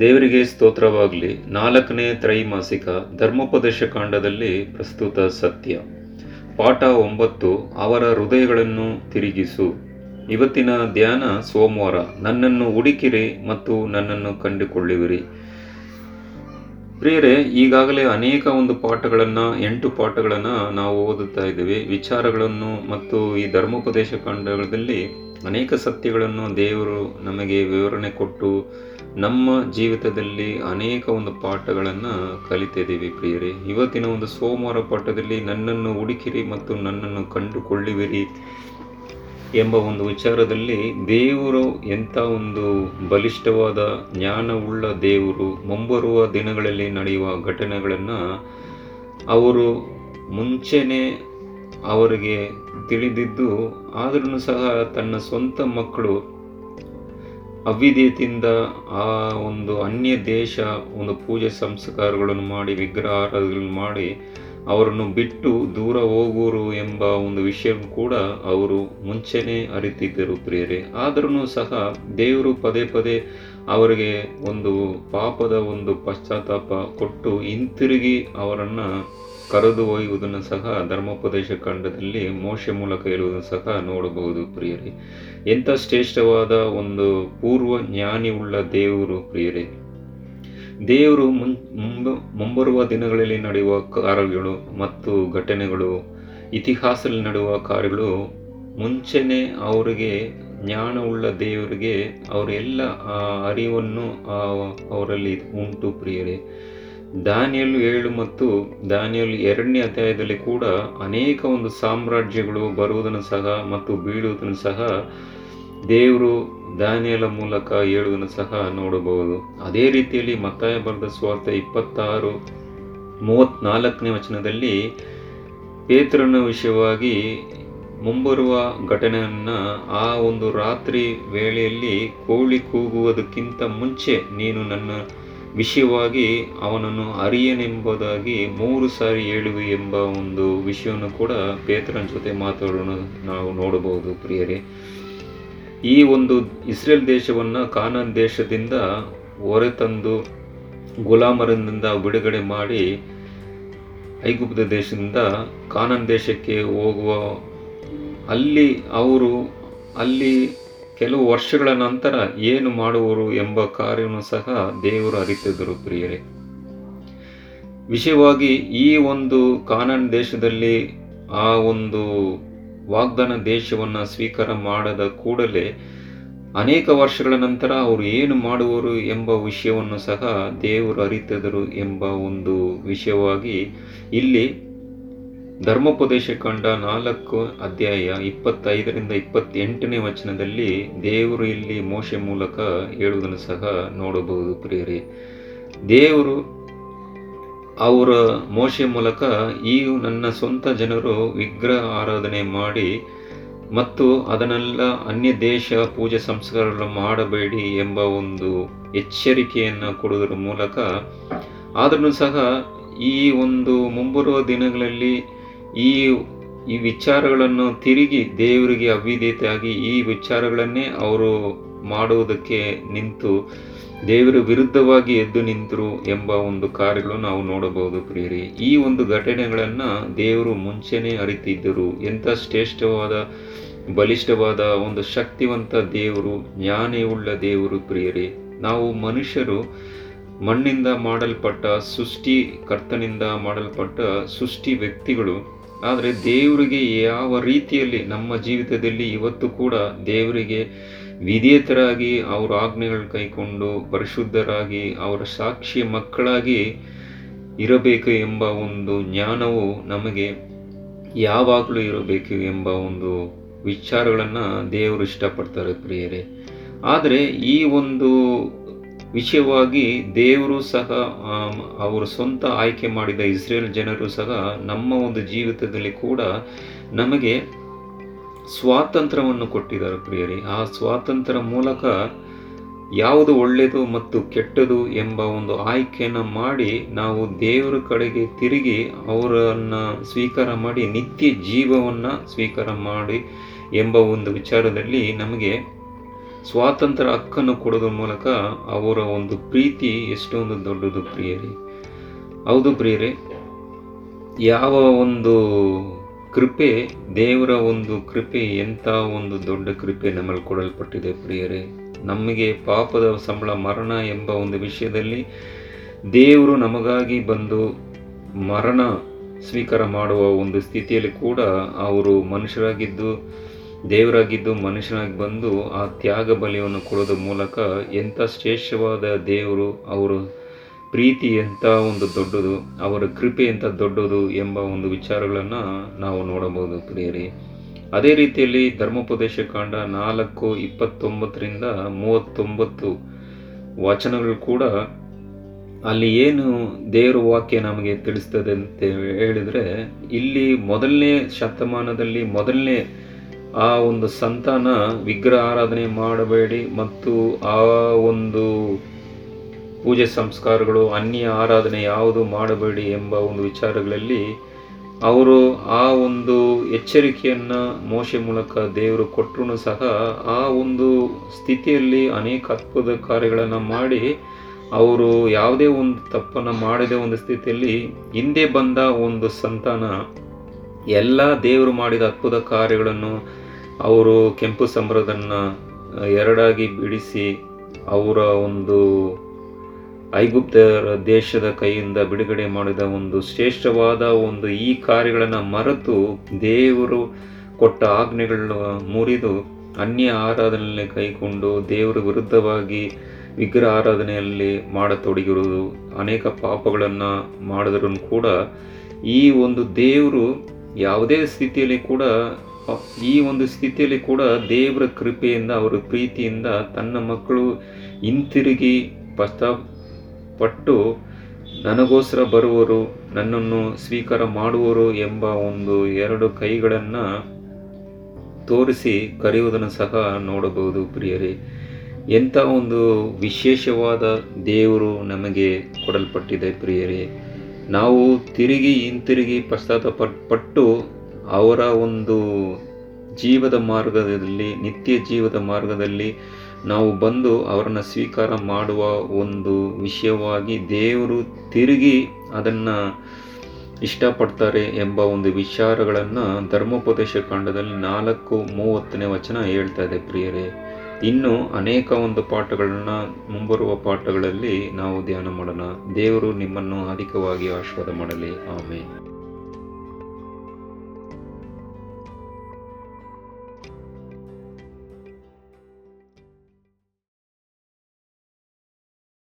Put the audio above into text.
ದೇವರಿಗೆ ಸ್ತೋತ್ರವಾಗಲಿ. ನಾಲ್ಕನೇ ತ್ರೈಮಾಸಿಕ ಧರ್ಮೋಪದೇಶ ಕಾಂಡದಲ್ಲಿ ಪ್ರಸ್ತುತ ಸತ್ಯ. ಪಾಠ ಒಂಬತ್ತು, ಅವರ ಹೃದಯಗಳನ್ನು ತಿರುಗಿಸು. ಇವತ್ತಿನ ಧ್ಯಾನ ಸೋಮವಾರ. ನನ್ನನ್ನು ಹುಡುಕಿರಿ ಮತ್ತು ನನ್ನನ್ನು ಕಂಡುಕೊಳ್ಳುವಿರಿ. ಪ್ರಿಯರೇ ಈಗಾಗಲೇ ಅನೇಕ ಒಂದು ಪಾಠಗಳನ್ನು, ಎಂಟು ಪಾಠಗಳನ್ನು ನಾವು ಓದುತ್ತಾ ಇದ್ದೇವೆ. ವಿಚಾರಗಳನ್ನು ಮತ್ತು ಈ ಧರ್ಮೋಪದೇಶ ಕಾಂಡಗಳಲ್ಲಿ ಅನೇಕ ಸತ್ಯಗಳನ್ನು ದೇವರು ನಮಗೆ ವಿವರಣೆ ಕೊಟ್ಟು ನಮ್ಮ ಜೀವಿತದಲ್ಲಿ ಅನೇಕ ಒಂದು ಪಾಠಗಳನ್ನು ಕಲಿತಿದ್ದೀವಿ ಪ್ರಿಯರೇ. ಇವತ್ತಿನ ಒಂದು ಸೋಮವಾರ ಪಾಠದಲ್ಲಿ ನನ್ನನ್ನು ಹುಡುಕಿರಿ ಮತ್ತು ನನ್ನನ್ನು ಕಂಡುಕೊಳ್ಳುವಿರಿ. ಎಂಬ ಒಂದು ವಿಚಾರದಲ್ಲಿ ದೇವರು ಎಂಥ ಒಂದು ಬಲಿಷ್ಠವಾದ ಜ್ಞಾನವುಳ್ಳ ದೇವರು ಮುಂಬರುವ ದಿನಗಳಲ್ಲಿ ನಡೆಯುವ ಘಟನೆಗಳನ್ನು ಅವರು ಮುಂಚೆನೇ ಅವರಿಗೆ ತಿಳಿದಿದ್ದು ಆದ್ರೂ ಸಹ ತನ್ನ ಸ್ವಂತ ಮಕ್ಕಳು ಅವಿದ್ಯತೆಯಿಂದ ಆ ಒಂದು ಅನ್ಯ ದೇಶ ಒಂದು ಪೂಜೆ ಸಂಸ್ಕಾರಗಳನ್ನು ಮಾಡಿ ವಿಗ್ರಹ ಮಾಡಿ ಅವರನ್ನು ಬಿಟ್ಟು ದೂರ ಹೋಗುವರು ಎಂಬ ಒಂದು ವಿಷಯ ಕೂಡ ಅವರು ಮುಂಚೆನೇ ಅರಿತಿದ್ದರು ಪ್ರಿಯರೇ. ಆದರೂ ಸಹ ದೇವರು ಪದೇ ಪದೇ ಅವರಿಗೆ ಒಂದು ಪಾಪದ ಒಂದು ಪಶ್ಚಾತ್ತಾಪ ಕೊಟ್ಟು ಹಿಂತಿರುಗಿ ಅವರನ್ನು ಕರೆದು ಒಯ್ಯುವುದನ್ನು ಸಹ ಧರ್ಮೋಪದೇಶ ಖಂಡದಲ್ಲಿ ಮೋಶ ಮೂಲಕ ಇರುವುದನ್ನು ಸಹ ನೋಡಬಹುದು ಪ್ರಿಯರೇ. ಎಂಥ ಶ್ರೇಷ್ಠವಾದ ಒಂದು ಪೂರ್ವ ಜ್ಞಾನಿ ಉಳ್ಳ ದೇವರು ಪ್ರಿಯರೇ. ದೇವರು ಮುಂ ಮುಂಬ, ಮುಂಬರುವ ದಿನಗಳಲ್ಲಿ ನಡೆಯುವ ಕಾರ್ಯಗಳು ಮತ್ತು ಘಟನೆಗಳು, ಇತಿಹಾಸದಲ್ಲಿ ನಡೆಯುವ ಕಾರ್ಯಗಳು, ಮುಂಚೆನೇ ಅವರಿಗೆ ಜ್ಞಾನವುಳ್ಳ ದೇವರಿಗೆ ಅವರೆಲ್ಲ ಆ ಅರಿವನ್ನು ಅವರಲ್ಲಿ ಉಂಟು ಪ್ರಿಯರೇ. ದಾನಿಯಲ್ ಏಳು ಮತ್ತು ದಾನಿಯಲ್ ಎರಡನೇ ಅಧ್ಯಾಯದಲ್ಲಿ ಕೂಡ ಅನೇಕ ಒಂದು ಸಾಮ್ರಾಜ್ಯಗಳು ಬರುವುದನ್ನು ಸಹ ಮತ್ತು ಬೀಳುವುದನ್ನು ಸಹ ದೇವರು ದಾನಿಯಲ ಮೂಲಕ ಹೇಳುವುದನ್ನು ಸಹ ನೋಡಬಹುದು. ಅದೇ ರೀತಿಯಲ್ಲಿ ಮತ್ತಾಯ ಬರೆದ ಸ್ವಾರ್ಥ ಇಪ್ಪತ್ತಾರು, ಮೂವತ್ನಾಲ್ಕನೇ ವಚನದಲ್ಲಿ ಪೇತ್ರನ ವಿಷಯವಾಗಿ ಮುಂಬರುವ ಘಟನೆಯನ್ನು ಆ ಒಂದು ರಾತ್ರಿ ವೇಳೆಯಲ್ಲಿ ಕೋಳಿ ಕೂಗುವುದಕ್ಕಿಂತ ಮುಂಚೆ ನೀನು ನನ್ನ ವಿಷಯವಾಗಿ ಅವನನ್ನು ಅರಿಯನೆಂಬುದಾಗಿ ಮೂರು ಸಾರಿ ಹೇಳುವೆ ಎಂಬ ಒಂದು ವಿಷಯವನ್ನು ಕೂಡ ಪೇತ್ರನ ಜೊತೆ ಮಾತಾಡೋಣ ನಾವು ನೋಡಬಹುದು ಪ್ರಿಯರೇ. ಈ ಒಂದು ಇಸ್ರೇಲ್ ದೇಶವನ್ನು ಕಾನಾನ್ ದೇಶದಿಂದ ಹೊರತಂದು ಗುಲಾಮರಿಂದ ಬಿಡುಗಡೆ ಮಾಡಿ ಐಗುಪ್ತ ದೇಶದಿಂದ ಕಾನಾನ್ ದೇಶಕ್ಕೆ ಹೋಗುವ. ಅಲ್ಲಿ ಅವರು, ಅಲ್ಲಿ ಕೆಲವು ವರ್ಷಗಳ ನಂತರ ಏನು ಮಾಡುವರು ಎಂಬ ಕಾರ್ಯವನ್ನು ಸಹ ದೇವರು ಅರಿತಿದ್ದರು ಪ್ರಿಯರೇ. ವಿಷಯವಾಗಿ ಈ ಒಂದು ಕಾನಾನ್ ದೇಶದಲ್ಲಿ ಆ ಒಂದು ವಾಗ್ದಾನ ದೇಶವನ್ನು ಸ್ವೀಕಾರ ಮಾಡದ ಕೂಡಲೇ ಅನೇಕ ವರ್ಷಗಳ ನಂತರ ಅವರು ಏನು ಮಾಡುವರು ಎಂಬ ವಿಷಯವನ್ನು ಸಹ ದೇವರು ಅರಿತದರು ಎಂಬ ಒಂದು ವಿಷಯವಾಗಿ ಇಲ್ಲಿ ಧರ್ಮೋಪದೇಶ ಕಂಡ ನಾಲ್ಕು ಅಧ್ಯಾಯ ಇಪ್ಪತ್ತೈದರಿಂದ ಇಪ್ಪತ್ತೆಂಟನೇ ವಚನದಲ್ಲಿ ದೇವರು ಇಲ್ಲಿ ಮೋಶೆ ಮೂಲಕ ಹೇಳುವುದನ್ನು ಸಹ ನೋಡಬಹುದು ಪ್ರಿಯರೇ. ದೇವರು ಅವರ ಮೋಶೆ ಮೂಲಕ ಈ ನನ್ನ ಸ್ವಂತ ಜನರು ವಿಗ್ರಹ ಆರಾಧನೆ ಮಾಡಿ ಮತ್ತು ಅದನ್ನೆಲ್ಲ ಅನ್ಯ ದೇಶ ಪೂಜೆ ಸಂಸ್ಕಾರಗಳನ್ನು ಮಾಡಬೇಡಿ ಎಂಬ ಒಂದು ಎಚ್ಚರಿಕೆಯನ್ನು ಕೊಡುವುದರ ಮೂಲಕ ಆದರೂ ಸಹ ಈ ಒಂದು ಮುಂಬರುವ ದಿನಗಳಲ್ಲಿ ಈ ಈ ವಿಚಾರಗಳನ್ನು ತಿರುಗಿ ದೇವರಿಗೆ ಅವಿಧೇಯತೆಯಾಗಿ ಈ ವಿಚಾರಗಳನ್ನೇ ಅವರು ಮಾಡುವುದಕ್ಕೆ ನಿಂತು ದೇವರ ವಿರುದ್ಧವಾಗಿ ಎದ್ದು ನಿಂತರು ಎಂಬ ಒಂದು ಕಾರ್ಯಗಳು ನಾವು ನೋಡಬಹುದು ಪ್ರಿಯರಿ. ಈ ಒಂದು ಘಟನೆಗಳನ್ನು ದೇವರು ಮುಂಚೆನೇ ಅರಿತಿದ್ದರು. ಎಂಥ ಶ್ರೇಷ್ಠವಾದ, ಬಲಿಷ್ಠವಾದ ಒಂದು ಶಕ್ತಿವಂತ ದೇವರು ಜ್ಞಾನವುಳ್ಳ ದೇವರು ಪ್ರಿಯರೇ. ನಾವು ಮನುಷ್ಯರು ಮಣ್ಣಿಂದ ಮಾಡಲ್ಪಟ್ಟ, ಸೃಷ್ಟಿ ಕರ್ತನಿಂದ ಮಾಡಲ್ಪಟ್ಟ ಸೃಷ್ಟಿ ವ್ಯಕ್ತಿಗಳು. ಆದರೆ ದೇವರಿಗೆ ಯಾವ ರೀತಿಯಲ್ಲಿ ನಮ್ಮ ಜೀವಿತದಲ್ಲಿ ಇವತ್ತು ಕೂಡ ದೇವರಿಗೆ ವಿಧೇಯತರಾಗಿ ಅವರ ಆಜ್ಞೆಗಳು ಕೈಕೊಂಡು ಪರಿಶುದ್ಧರಾಗಿ ಅವರ ಸಾಕ್ಷಿ ಮಕ್ಕಳಾಗಿ ಇರಬೇಕು ಎಂಬ ಒಂದು ಜ್ಞಾನವು ನಮಗೆ ಯಾವಾಗಲೂ ಇರಬೇಕು ಎಂಬ ಒಂದು ವಿಚಾರಗಳನ್ನು ದೇವರು ಇಷ್ಟಪಡ್ತಾರೆ ಪ್ರಿಯರೇ. ಆದರೆ ಈ ಒಂದು ವಿಷಯವಾಗಿ ದೇವರು ಸಹ ಅವರು ಸ್ವಂತ ಆಯ್ಕೆ ಮಾಡಿದ ಇಸ್ರೇಲ್ ಜನರು ಸಹ ನಮ್ಮ ಒಂದು ಜೀವಿತದಲ್ಲಿ ಕೂಡ ನಮಗೆ ಸ್ವಾತಂತ್ರ್ಯವನ್ನು ಕೊಟ್ಟಿದ್ದಾರೆ ಪ್ರಿಯರಿ. ಆ ಸ್ವಾತಂತ್ರ್ಯ ಮೂಲಕ ಯಾವುದು ಒಳ್ಳೆಯದು ಮತ್ತು ಕೆಟ್ಟದು ಎಂಬ ಒಂದು ಆಯ್ಕೆಯನ್ನು ಮಾಡಿ ನಾವು ದೇವರ ಕಡೆಗೆ ತಿರುಗಿ ಅವರನ್ನು ಸ್ವೀಕಾರ ಮಾಡಿ, ನಿತ್ಯ ಜೀವವನ್ನು ಸ್ವೀಕಾರ ಮಾಡಿ ಎಂಬ ಒಂದು ವಿಚಾರದಲ್ಲಿ ನಮಗೆ ಸ್ವಾತಂತ್ರ್ಯ ಹಕ್ಕನ್ನು ಕೊಡೋದ್ರ ಮೂಲಕ ಅವರ ಒಂದು ಪ್ರೀತಿ ಎಷ್ಟೊಂದು ದೊಡ್ಡದು ಪ್ರಿಯರಿ. ಹೌದು ಪ್ರಿಯರೇ, ಯಾವ ಒಂದು ಕೃಪೆ, ದೇವರ ಒಂದು ಕೃಪೆ, ಎಂಥ ಒಂದು ದೊಡ್ಡ ಕೃಪೆ ನಮ್ಮಲ್ಲಿ ಕೊಡಲ್ಪಟ್ಟಿದೆ ಪ್ರಿಯರೇ. ನಮಗೆ ಪಾಪದ ಸಂಬಳ ಮರಣ ಎಂಬ ಒಂದು ವಿಷಯದಲ್ಲಿ ದೇವರು ನಮಗಾಗಿ ಬಂದು ಮರಣ ಸ್ವೀಕಾರ ಮಾಡುವ ಒಂದು ಸ್ಥಿತಿಯಲ್ಲಿ ಕೂಡ ಅವರು ಮನುಷ್ಯರಾಗಿದ್ದು, ದೇವರಾಗಿದ್ದು, ಮನುಷ್ಯನಾಗಿ ಬಂದು ಆ ತ್ಯಾಗ ಬಲಿಯನ್ನು ಕೊಡೋದ್ರ ಮೂಲಕ ಎಂಥ ಶ್ರೇಷ್ಠವಾದ ದೇವರು ಅವರು ಪ್ರೀತಿ ಎಂಥ ಒಂದು ದೊಡ್ಡದು, ಅವರ ಕೃಪೆ ಎಂಥ ದೊಡ್ಡದು ಎಂಬ ಒಂದು ವಿಚಾರಗಳನ್ನು ನಾವು ನೋಡಬಹುದು ಪ್ರಿಯರಿ. ಅದೇ ರೀತಿಯಲ್ಲಿ ಧರ್ಮೋಪದೇಶ ಕಾಂಡ ನಾಲ್ಕು, ಇಪ್ಪತ್ತೊಂಬತ್ತರಿಂದ ಮೂವತ್ತೊಂಬತ್ತು ವಚನಗಳು ಕೂಡ ಅಲ್ಲಿ ಏನು ದೇವರ ವಾಕ್ಯ ನಮಗೆ ತಿಳಿಸ್ತದೆ ಅಂತ ಹೇಳಿದರೆ, ಇಲ್ಲಿ ಮೊದಲನೇ ಶತಮಾನದಲ್ಲಿ ಮೊದಲನೇ ಆ ಒಂದು ಸಂತಾನ ವಿಗ್ರಹ ಆರಾಧನೆ ಮಾಡಬೇಡಿ ಮತ್ತು ಆ ಒಂದು ಪೂಜೆ ಸಂಸ್ಕಾರಗಳು, ಅನ್ಯ ಆರಾಧನೆ ಯಾವುದು ಮಾಡಬೇಡಿ ಎಂಬ ಒಂದು ವಿಚಾರಗಳಲ್ಲಿ ಅವರು ಆ ಒಂದು ಎಚ್ಚರಿಕೆಯನ್ನು ಮೋಶೆ ಮೂಲಕ ದೇವರು ಕೊಟ್ಟರು ಸಹ ಆ ಒಂದು ಸ್ಥಿತಿಯಲ್ಲಿ ಅನೇಕ ಅದ್ಭುತ ಕಾರ್ಯಗಳನ್ನು ಮಾಡಿ ಅವರು ಯಾವುದೇ ಒಂದು ತಪ್ಪನ್ನು ಮಾಡದೆ ಒಂದು ಸ್ಥಿತಿಯಲ್ಲಿ ಹಿಂದೆ ಬಂದ ಒಂದು ಸಂತಾನ, ಎಲ್ಲ ದೇವರು ಮಾಡಿದ ಅದ್ಭುತ ಕಾರ್ಯಗಳನ್ನು ಅವರು ಕೆಂಪು ಸಂಬ್ರದನ್ನು ಎರಡಾಗಿ ಬಿಡಿಸಿ ಅವರ ಒಂದು ಐಗುಪ್ತರ ದೇಶದ ಕೈಯಿಂದ ಬಿಡುಗಡೆ ಮಾಡಿದ ಒಂದು ಶ್ರೇಷ್ಠವಾದ ಒಂದು ಈ ಕಾರ್ಯಗಳನ್ನು ಮರೆತು ದೇವರು ಕೊಟ್ಟ ಆಜ್ಞೆಗಳನ್ನು ಮುರಿದು ಅನ್ಯ ಆರಾಧನೆಯಲ್ಲಿ ಕೈಕೊಂಡು ದೇವರ ವಿರುದ್ಧವಾಗಿ ವಿಗ್ರಹ ಆರಾಧನೆಯಲ್ಲಿ ಮಾಡತೊಡಗಿರುವುದು, ಅನೇಕ ಪಾಪಗಳನ್ನು ಮಾಡಿದ್ರೂ ಕೂಡ ಈ ಒಂದು ದೇವರು ಯಾವುದೇ ಸ್ಥಿತಿಯಲ್ಲಿ ಕೂಡ, ಈ ಒಂದು ಸ್ಥಿತಿಯಲ್ಲಿ ಕೂಡ ದೇವರ ಕೃಪೆಯಿಂದ, ಅವರ ಪ್ರೀತಿಯಿಂದ ತನ್ನ ಮಕ್ಕಳು ಹಿಂತಿರುಗಿ ಪಶ್ಚಾಪಟ್ಟು ನನಗೋಸ್ಕರ ಬರುವರು, ನನ್ನನ್ನು ಸ್ವೀಕಾರ ಮಾಡುವರು ಎಂಬ ಒಂದು ಎರಡು ಕೈಗಳನ್ನು ತೋರಿಸಿ ಕರೆಯುವುದನ್ನು ಸಹ ನೋಡಬಹುದು ಪ್ರಿಯರೇ. ಎಂಥ ಒಂದು ವಿಶೇಷವಾದ ದೇವರು ನಮಗೆ ಕೊಡಲ್ಪಟ್ಟಿದೆ ಪ್ರಿಯರೇ. ನಾವು ತಿರುಗಿ ಹಿಂತಿರುಗಿ ಪಶ್ಚಾತ್ತಾಪ ಪಟ್ಟು ಅವರ ಒಂದು ಜೀವದ ಮಾರ್ಗದಲ್ಲಿ, ನಿತ್ಯ ಜೀವದ ಮಾರ್ಗದಲ್ಲಿ ನಾವು ಬಂದು ಅವರನ್ನು ಸ್ವೀಕಾರ ಮಾಡುವ ಒಂದು ವಿಷಯವಾಗಿ ದೇವರು ತಿರುಗಿ ಅದನ್ನು ಇಷ್ಟಪಡ್ತಾರೆ ಎಂಬ ಒಂದು ವಿಚಾರಗಳನ್ನು ಧರ್ಮೋಪದೇಶ ಕಾಂಡದಲ್ಲಿ ನಾಲ್ಕು ಮೂವತ್ತನೇ ವಚನ ಹೇಳ್ತಾ ಇದೆ ಪ್ರಿಯರೇ. ಇನ್ನು ಅನೇಕ ಒಂದು ಪಾಠಗಳನ್ನ ಮುಂಬರುವ ಪಾಠಗಳಲ್ಲಿ ನಾವು ಧ್ಯಾನ ಮಾಡೋಣ. ದೇವರು ನಿಮ್ಮನ್ನು ಅಧಿಕವಾಗಿ ಆಶೀರ್ವಾದ ಮಾಡಲಿ. ಆಮೇಲೆ